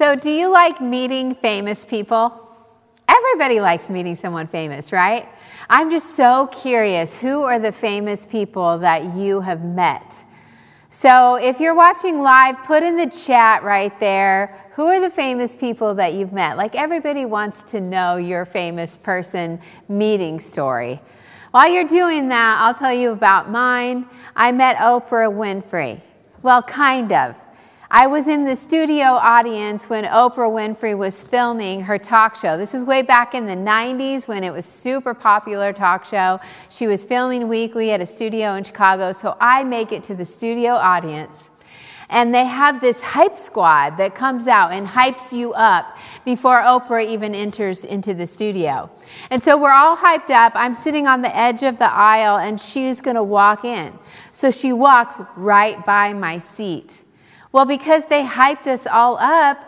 So, do you like meeting famous people? Everybody likes meeting someone famous, right? I'm just so curious who are the famous people that you have met? So, if you're watching live, put in the chat right there who are the famous people that you've met? Like everybody wants to know your famous person meeting story. While you're doing that, I'll tell you about mine. I met Oprah Winfrey. Well, kind of. I was in the studio audience when Oprah Winfrey was filming her talk show. This is way back in the 90s when it was super popular talk show. She was filming weekly at a studio in Chicago, so I make it to the studio audience. And they have this hype squad that comes out and hypes you up before Oprah even enters into the studio. And so we're all hyped up. I'm sitting on the edge of the aisle and she's going to walk in. So she walks right by my seat. Well, because they hyped us all up,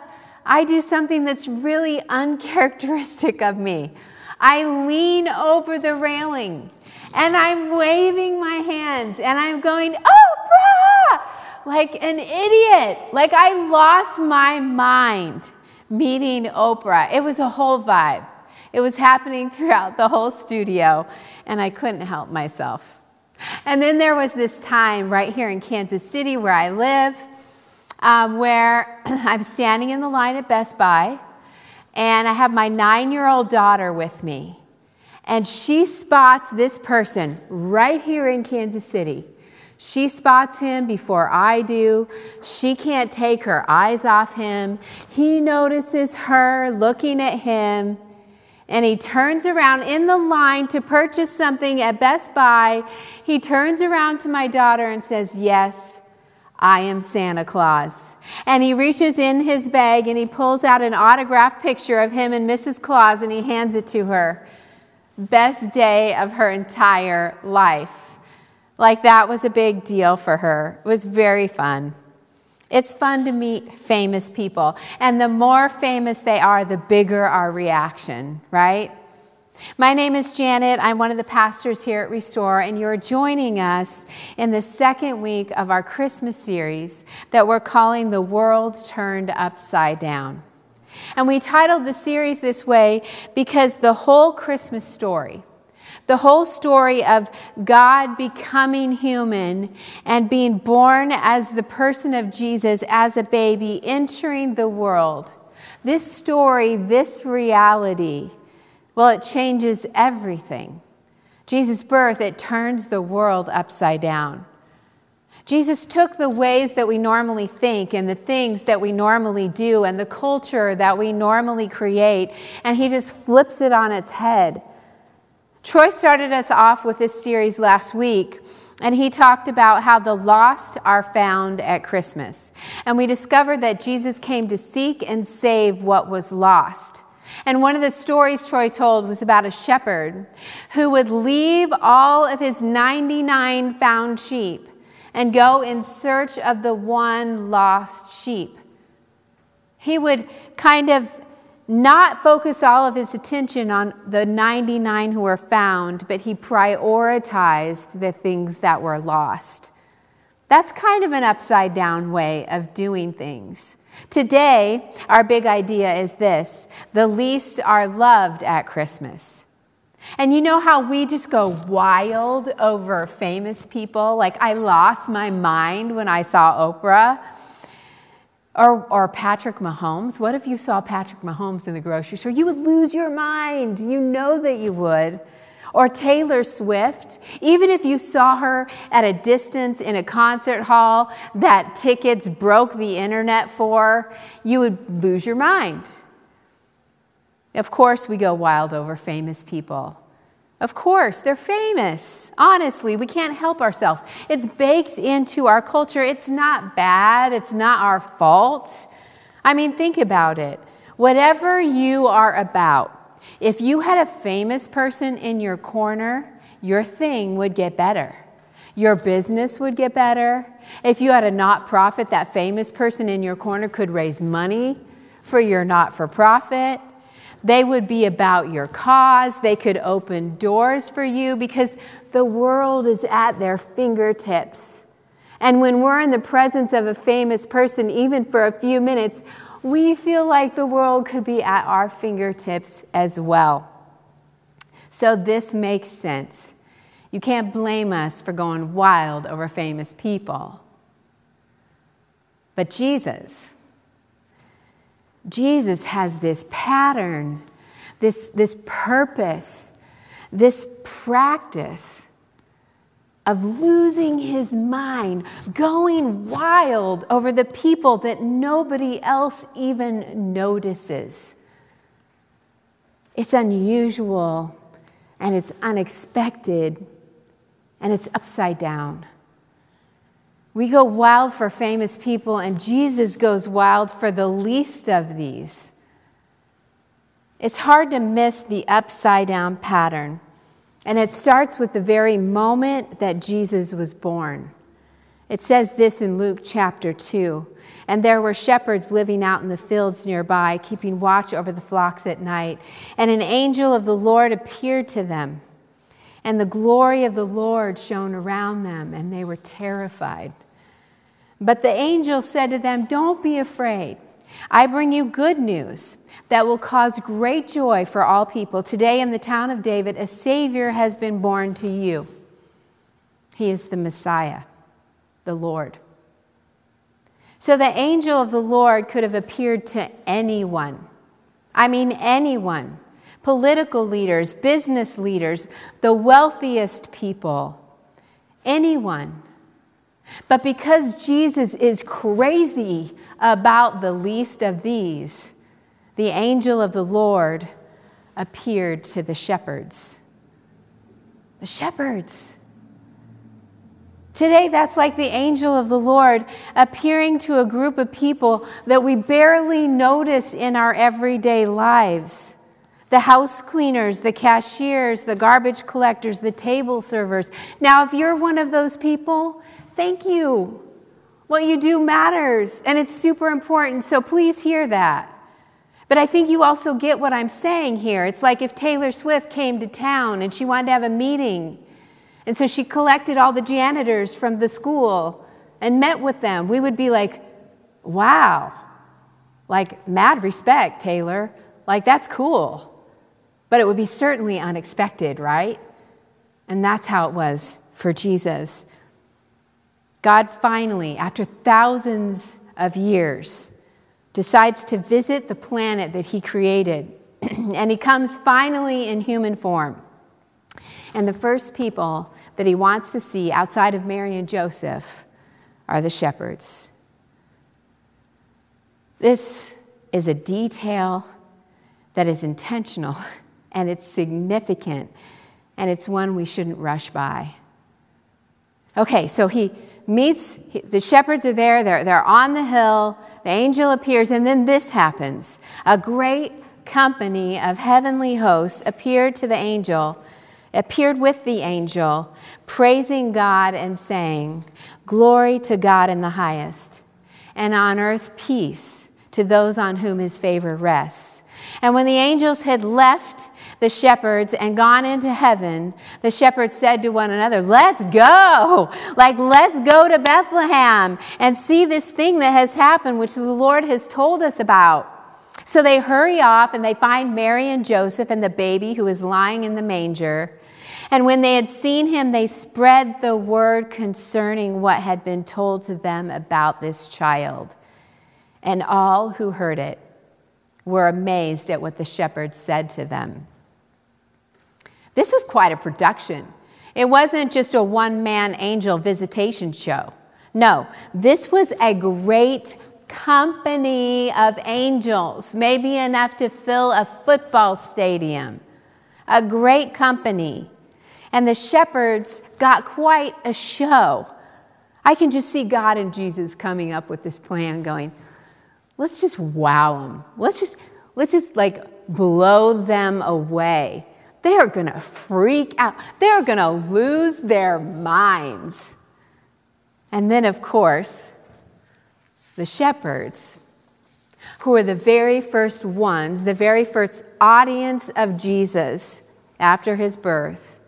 I do something that's really uncharacteristic of me. I lean over the railing and I'm waving my hands and I'm going, Oprah! Like an idiot. Like I lost my mind meeting Oprah. It was a whole vibe. It was happening throughout the whole studio, and I couldn't help myself. And then there was this time right here in Kansas City where I live um, where I'm standing in the line at Best Buy, and I have my nine year old daughter with me. And she spots this person right here in Kansas City. She spots him before I do. She can't take her eyes off him. He notices her looking at him. And he turns around in the line to purchase something at Best Buy. He turns around to my daughter and says, Yes, I am Santa Claus. And he reaches in his bag and he pulls out an autographed picture of him and Mrs. Claus and he hands it to her. Best day of her entire life. Like that was a big deal for her. It was very fun. It's fun to meet famous people. And the more famous they are, the bigger our reaction, right? My name is Janet. I'm one of the pastors here at Restore, and you're joining us in the second week of our Christmas series that we're calling The World Turned Upside Down. And we titled the series this way because the whole Christmas story, the whole story of God becoming human and being born as the person of Jesus as a baby, entering the world, this story, this reality, well, it changes everything. Jesus' birth, it turns the world upside down. Jesus took the ways that we normally think and the things that we normally do and the culture that we normally create, and he just flips it on its head. Troy started us off with this series last week, and he talked about how the lost are found at Christmas. And we discovered that Jesus came to seek and save what was lost. And one of the stories Troy told was about a shepherd who would leave all of his 99 found sheep and go in search of the one lost sheep. He would kind of not focus all of his attention on the 99 who were found, but he prioritized the things that were lost. That's kind of an upside down way of doing things. Today, our big idea is this the least are loved at Christmas. And you know how we just go wild over famous people? Like, I lost my mind when I saw Oprah. Or, or Patrick Mahomes. What if you saw Patrick Mahomes in the grocery store? You would lose your mind. You know that you would or Taylor Swift, even if you saw her at a distance in a concert hall that tickets broke the internet for, you would lose your mind. Of course, we go wild over famous people. Of course, they're famous. Honestly, we can't help ourselves. It's baked into our culture. It's not bad, it's not our fault. I mean, think about it. Whatever you are about, if you had a famous person in your corner, your thing would get better. Your business would get better. If you had a not profit, that famous person in your corner could raise money for your not for profit. They would be about your cause. They could open doors for you because the world is at their fingertips. And when we're in the presence of a famous person, even for a few minutes, we feel like the world could be at our fingertips as well. So this makes sense. You can't blame us for going wild over famous people. But Jesus, Jesus has this pattern, this, this purpose, this practice of losing his mind, going wild over the people that nobody else even notices. It's unusual and it's unexpected and it's upside down. We go wild for famous people, and Jesus goes wild for the least of these. It's hard to miss the upside down pattern. And it starts with the very moment that Jesus was born. It says this in Luke chapter 2. And there were shepherds living out in the fields nearby, keeping watch over the flocks at night. And an angel of the Lord appeared to them. And the glory of the Lord shone around them, and they were terrified. But the angel said to them, Don't be afraid. I bring you good news that will cause great joy for all people. Today, in the town of David, a Savior has been born to you. He is the Messiah, the Lord. So the angel of the Lord could have appeared to anyone. I mean, anyone. Political leaders, business leaders, the wealthiest people, anyone. But because Jesus is crazy about the least of these, the angel of the Lord appeared to the shepherds. The shepherds. Today, that's like the angel of the Lord appearing to a group of people that we barely notice in our everyday lives the house cleaners, the cashiers, the garbage collectors, the table servers. Now, if you're one of those people, thank you. What you do matters, and it's super important, so please hear that. But I think you also get what I'm saying here. It's like if Taylor Swift came to town and she wanted to have a meeting, and so she collected all the janitors from the school and met with them. We would be like, wow, like mad respect, Taylor. Like, that's cool. But it would be certainly unexpected, right? And that's how it was for Jesus. God finally, after thousands of years, decides to visit the planet that he created. and he comes finally in human form. And the first people that he wants to see outside of Mary and Joseph are the shepherds. This is a detail that is intentional and it's significant and it's one we shouldn't rush by. Okay, so he meets, the shepherds are there, they're, they're on the hill, the angel appears, and then this happens. A great company of heavenly hosts appeared to the angel, appeared with the angel, praising God and saying, Glory to God in the highest, and on earth peace to those on whom his favor rests. And when the angels had left, the shepherds and gone into heaven, the shepherds said to one another, Let's go! Like, let's go to Bethlehem and see this thing that has happened, which the Lord has told us about. So they hurry off and they find Mary and Joseph and the baby who is lying in the manger. And when they had seen him, they spread the word concerning what had been told to them about this child. And all who heard it were amazed at what the shepherds said to them. This was quite a production. It wasn't just a one man angel visitation show. No, this was a great company of angels, maybe enough to fill a football stadium. A great company. And the shepherds got quite a show. I can just see God and Jesus coming up with this plan going, let's just wow them. Let's just, let's just like blow them away they are going to freak out. They are going to lose their minds. And then, of course, the shepherds, who are the very first ones, the very first audience of Jesus after his birth,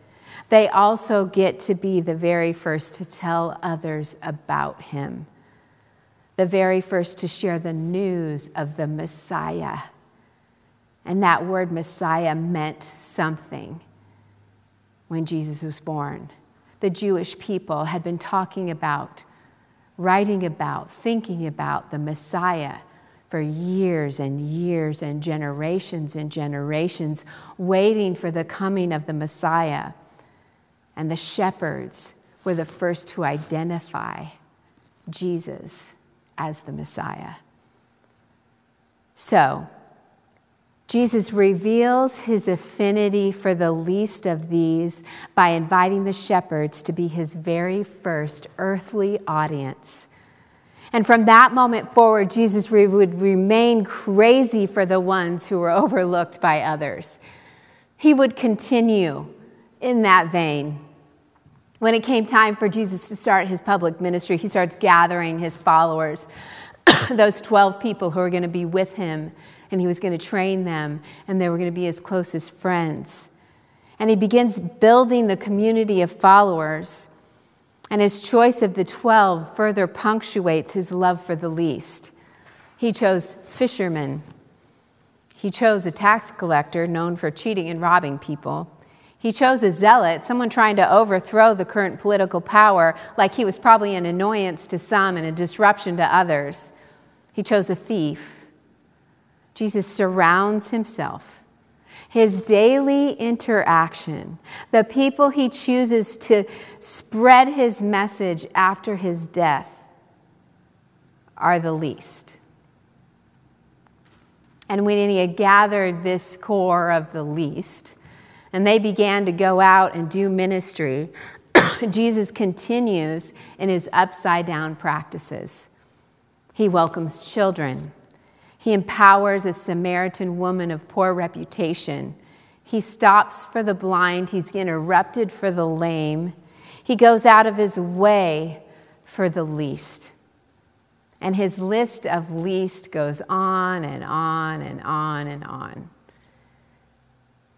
they also get to be the very first to tell others about him. the very first to share the news of the Messiah. And that word Messiah meant something when Jesus was born. The Jewish people had been talking about, writing about, thinking about the Messiah for years and years and generations and generations, waiting for the coming of the Messiah. And the shepherds were the first to identify Jesus as the Messiah. So, Jesus reveals his affinity for the least of these by inviting the shepherds to be his very first earthly audience. And from that moment forward, Jesus would remain crazy for the ones who were overlooked by others. He would continue in that vein. When it came time for Jesus to start his public ministry, he starts gathering his followers, those 12 people who are going to be with him, and he was going to train them, and they were going to be his closest friends. And he begins building the community of followers. And his choice of the 12 further punctuates his love for the least. He chose fishermen. He chose a tax collector known for cheating and robbing people. He chose a zealot, someone trying to overthrow the current political power, like he was probably an annoyance to some and a disruption to others. He chose a thief. Jesus surrounds himself. His daily interaction, the people he chooses to spread his message after his death, are the least. And when he had gathered this core of the least, and they began to go out and do ministry, Jesus continues in his upside down practices. He welcomes children. He empowers a Samaritan woman of poor reputation. He stops for the blind. He's interrupted for the lame. He goes out of his way for the least. And his list of least goes on and on and on and on.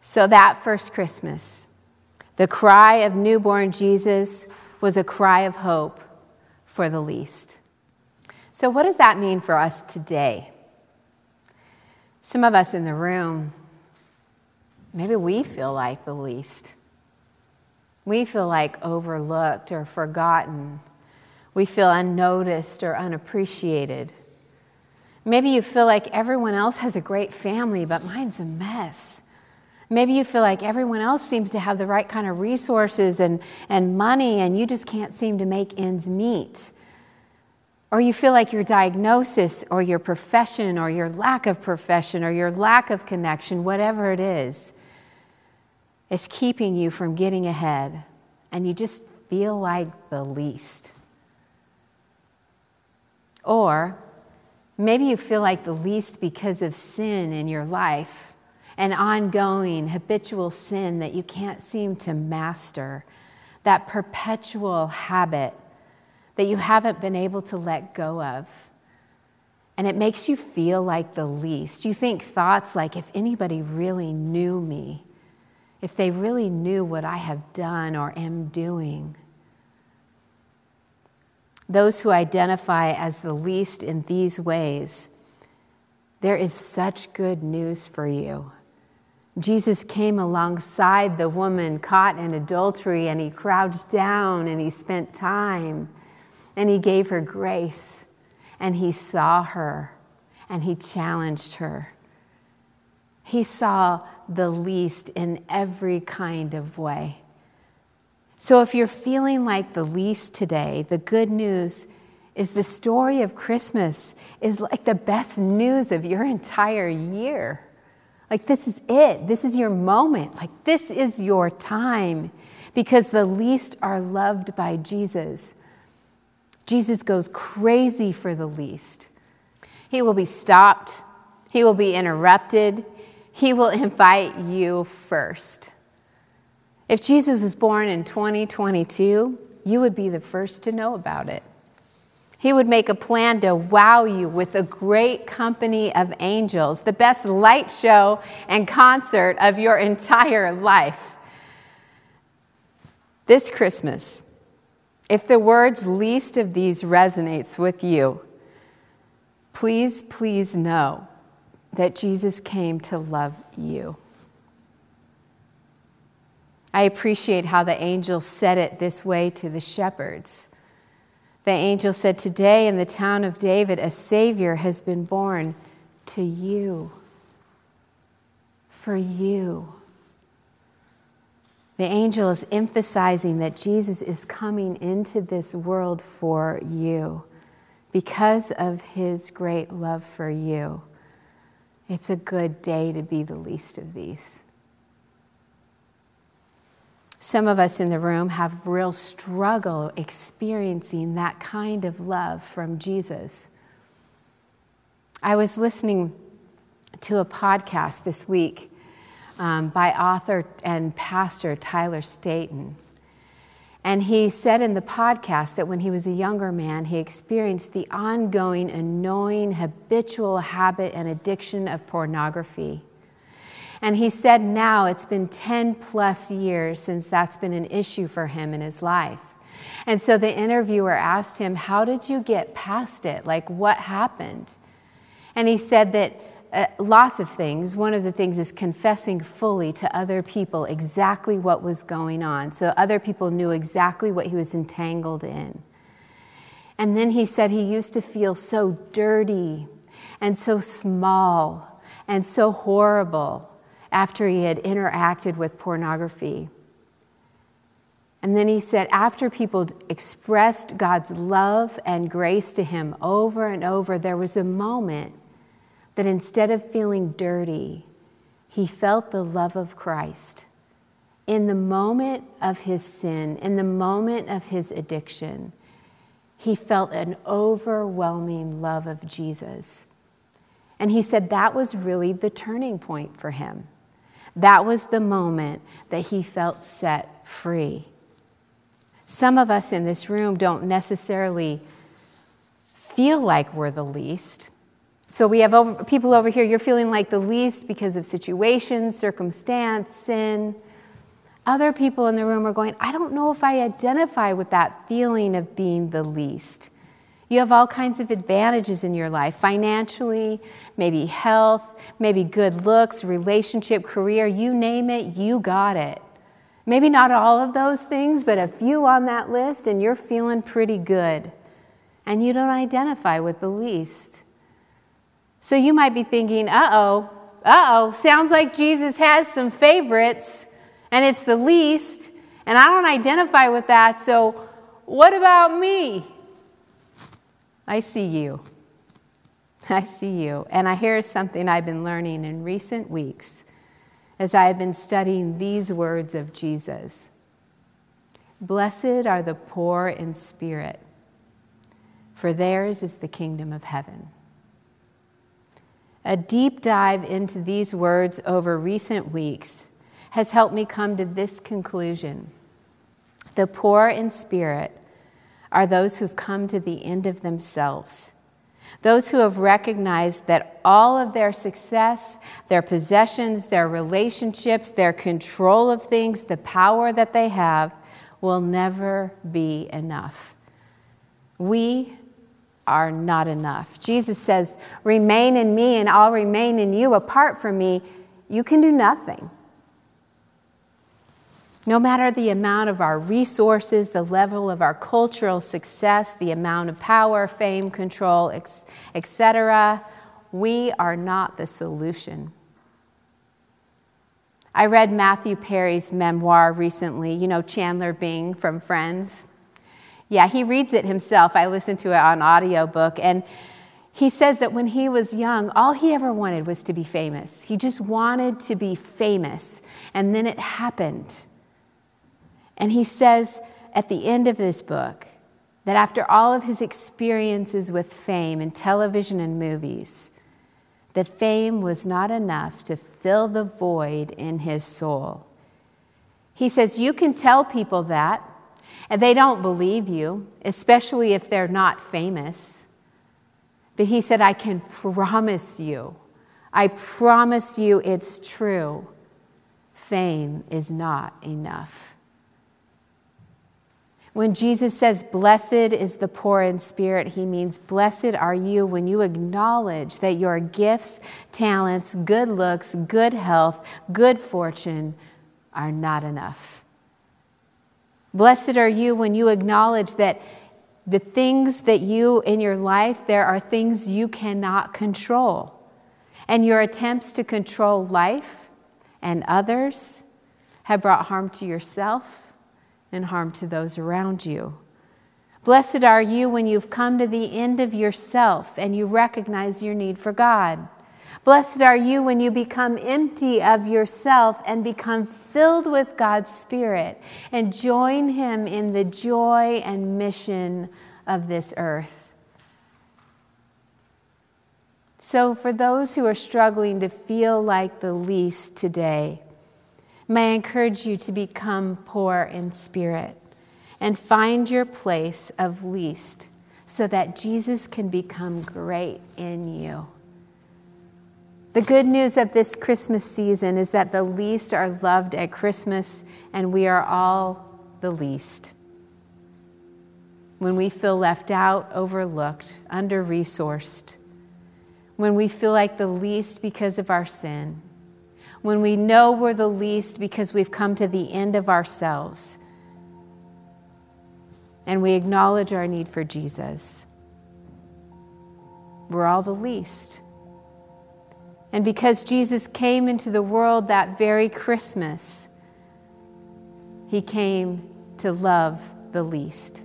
So that first Christmas, the cry of newborn Jesus was a cry of hope for the least. So, what does that mean for us today? Some of us in the room, maybe we feel like the least. We feel like overlooked or forgotten. We feel unnoticed or unappreciated. Maybe you feel like everyone else has a great family, but mine's a mess. Maybe you feel like everyone else seems to have the right kind of resources and, and money, and you just can't seem to make ends meet. Or you feel like your diagnosis or your profession or your lack of profession or your lack of connection, whatever it is, is keeping you from getting ahead, and you just feel like the least. Or maybe you feel like the least because of sin in your life an ongoing habitual sin that you can't seem to master, that perpetual habit that you haven't been able to let go of. And it makes you feel like the least. You think thoughts like, if anybody really knew me, if they really knew what I have done or am doing. Those who identify as the least in these ways, there is such good news for you. Jesus came alongside the woman caught in adultery and he crouched down and he spent time and he gave her grace and he saw her and he challenged her. He saw the least in every kind of way. So if you're feeling like the least today, the good news is the story of Christmas is like the best news of your entire year. Like, this is it. This is your moment. Like, this is your time because the least are loved by Jesus. Jesus goes crazy for the least. He will be stopped, he will be interrupted, he will invite you first. If Jesus was born in 2022, you would be the first to know about it. He would make a plan to wow you with a great company of angels, the best light show and concert of your entire life. This Christmas, if the words least of these resonates with you, please, please know that Jesus came to love you. I appreciate how the angel said it this way to the shepherds. The angel said, Today in the town of David, a Savior has been born to you. For you. The angel is emphasizing that Jesus is coming into this world for you because of his great love for you. It's a good day to be the least of these. Some of us in the room have real struggle experiencing that kind of love from Jesus. I was listening to a podcast this week um, by author and pastor Tyler Staton. And he said in the podcast that when he was a younger man, he experienced the ongoing, annoying, habitual habit and addiction of pornography. And he said now it's been 10 plus years since that's been an issue for him in his life. And so the interviewer asked him, How did you get past it? Like, what happened? And he said that uh, lots of things. One of the things is confessing fully to other people exactly what was going on. So other people knew exactly what he was entangled in. And then he said he used to feel so dirty and so small and so horrible after he had interacted with pornography. And then he said, after people expressed God's love and grace to him over and over, there was a moment that instead of feeling dirty, he felt the love of Christ. In the moment of his sin, in the moment of his addiction, he felt an overwhelming love of Jesus. And he said that was really the turning point for him. That was the moment that he felt set free. Some of us in this room don't necessarily feel like we're the least. So we have over, people over here, you're feeling like the least because of situations, circumstance, sin. Other people in the room are going, I don't know if I identify with that feeling of being the least. You have all kinds of advantages in your life financially, maybe health, maybe good looks, relationship, career, you name it, you got it. Maybe not all of those things, but a few on that list, and you're feeling pretty good. And you don't identify with the least. So you might be thinking, uh oh, uh oh, sounds like Jesus has some favorites, and it's the least, and I don't identify with that, so what about me? I see you. I see you. And I hear something I've been learning in recent weeks as I have been studying these words of Jesus Blessed are the poor in spirit, for theirs is the kingdom of heaven. A deep dive into these words over recent weeks has helped me come to this conclusion The poor in spirit are those who've come to the end of themselves. Those who have recognized that all of their success, their possessions, their relationships, their control of things, the power that they have will never be enough. We are not enough. Jesus says, Remain in me and I'll remain in you. Apart from me, you can do nothing. No matter the amount of our resources, the level of our cultural success, the amount of power, fame, control, etc., we are not the solution. I read Matthew Perry's memoir recently, you know, Chandler Bing from Friends. Yeah, he reads it himself. I listened to it on audiobook and he says that when he was young, all he ever wanted was to be famous. He just wanted to be famous. And then it happened. And he says at the end of this book that after all of his experiences with fame in television and movies, that fame was not enough to fill the void in his soul. He says, You can tell people that, and they don't believe you, especially if they're not famous. But he said, I can promise you, I promise you it's true. Fame is not enough. When Jesus says, Blessed is the poor in spirit, he means, Blessed are you when you acknowledge that your gifts, talents, good looks, good health, good fortune are not enough. Blessed are you when you acknowledge that the things that you in your life, there are things you cannot control. And your attempts to control life and others have brought harm to yourself and harm to those around you. Blessed are you when you've come to the end of yourself and you recognize your need for God. Blessed are you when you become empty of yourself and become filled with God's Spirit and join Him in the joy and mission of this earth. So, for those who are struggling to feel like the least today, may I encourage you to become poor in spirit and find your place of least so that Jesus can become great in you. The good news of this Christmas season is that the least are loved at Christmas, and we are all the least. When we feel left out, overlooked, under resourced, when we feel like the least because of our sin, when we know we're the least because we've come to the end of ourselves and we acknowledge our need for Jesus. We're all the least. And because Jesus came into the world that very Christmas, he came to love the least.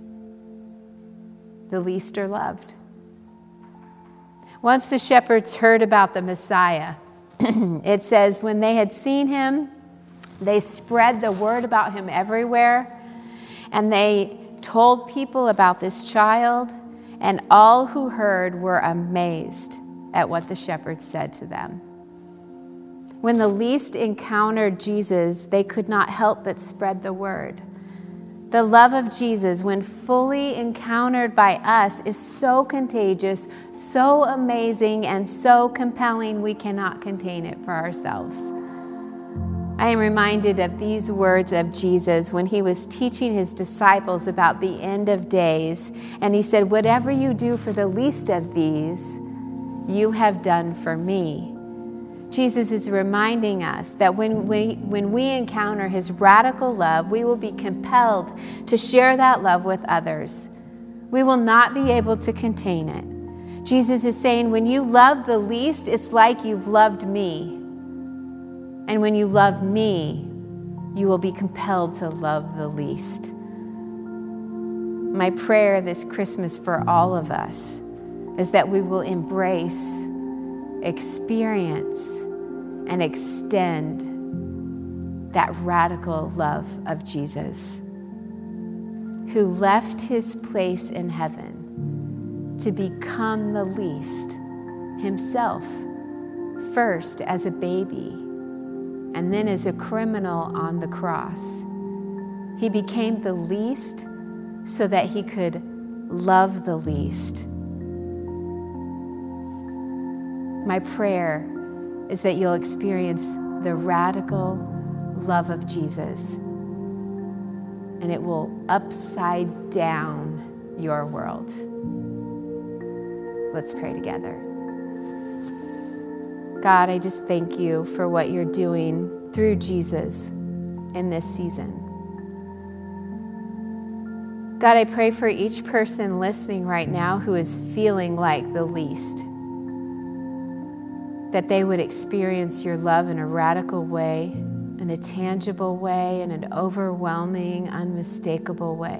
The least are loved. Once the shepherds heard about the Messiah, it says, when they had seen him, they spread the word about him everywhere, and they told people about this child, and all who heard were amazed at what the shepherds said to them. When the least encountered Jesus, they could not help but spread the word. The love of Jesus, when fully encountered by us, is so contagious, so amazing, and so compelling we cannot contain it for ourselves. I am reminded of these words of Jesus when he was teaching his disciples about the end of days. And he said, Whatever you do for the least of these, you have done for me. Jesus is reminding us that when we, when we encounter his radical love, we will be compelled to share that love with others. We will not be able to contain it. Jesus is saying, when you love the least, it's like you've loved me. And when you love me, you will be compelled to love the least. My prayer this Christmas for all of us is that we will embrace, experience, and extend that radical love of Jesus, who left his place in heaven to become the least himself, first as a baby and then as a criminal on the cross. He became the least so that he could love the least. My prayer is that you'll experience the radical love of Jesus and it will upside down your world. Let's pray together. God, I just thank you for what you're doing through Jesus in this season. God, I pray for each person listening right now who is feeling like the least that they would experience your love in a radical way, in a tangible way, in an overwhelming, unmistakable way.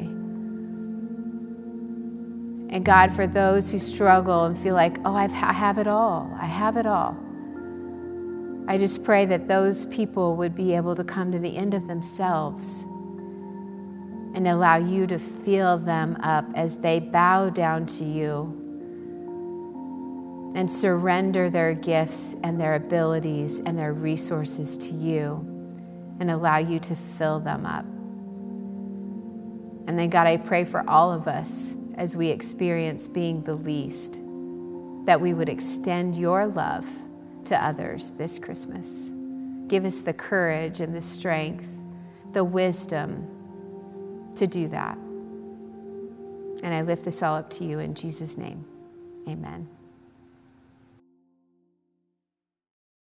And God, for those who struggle and feel like, oh, I've, I have it all, I have it all, I just pray that those people would be able to come to the end of themselves and allow you to fill them up as they bow down to you and surrender their gifts and their abilities and their resources to you and allow you to fill them up. And then, God, I pray for all of us as we experience being the least, that we would extend your love to others this Christmas. Give us the courage and the strength, the wisdom to do that. And I lift this all up to you in Jesus' name. Amen.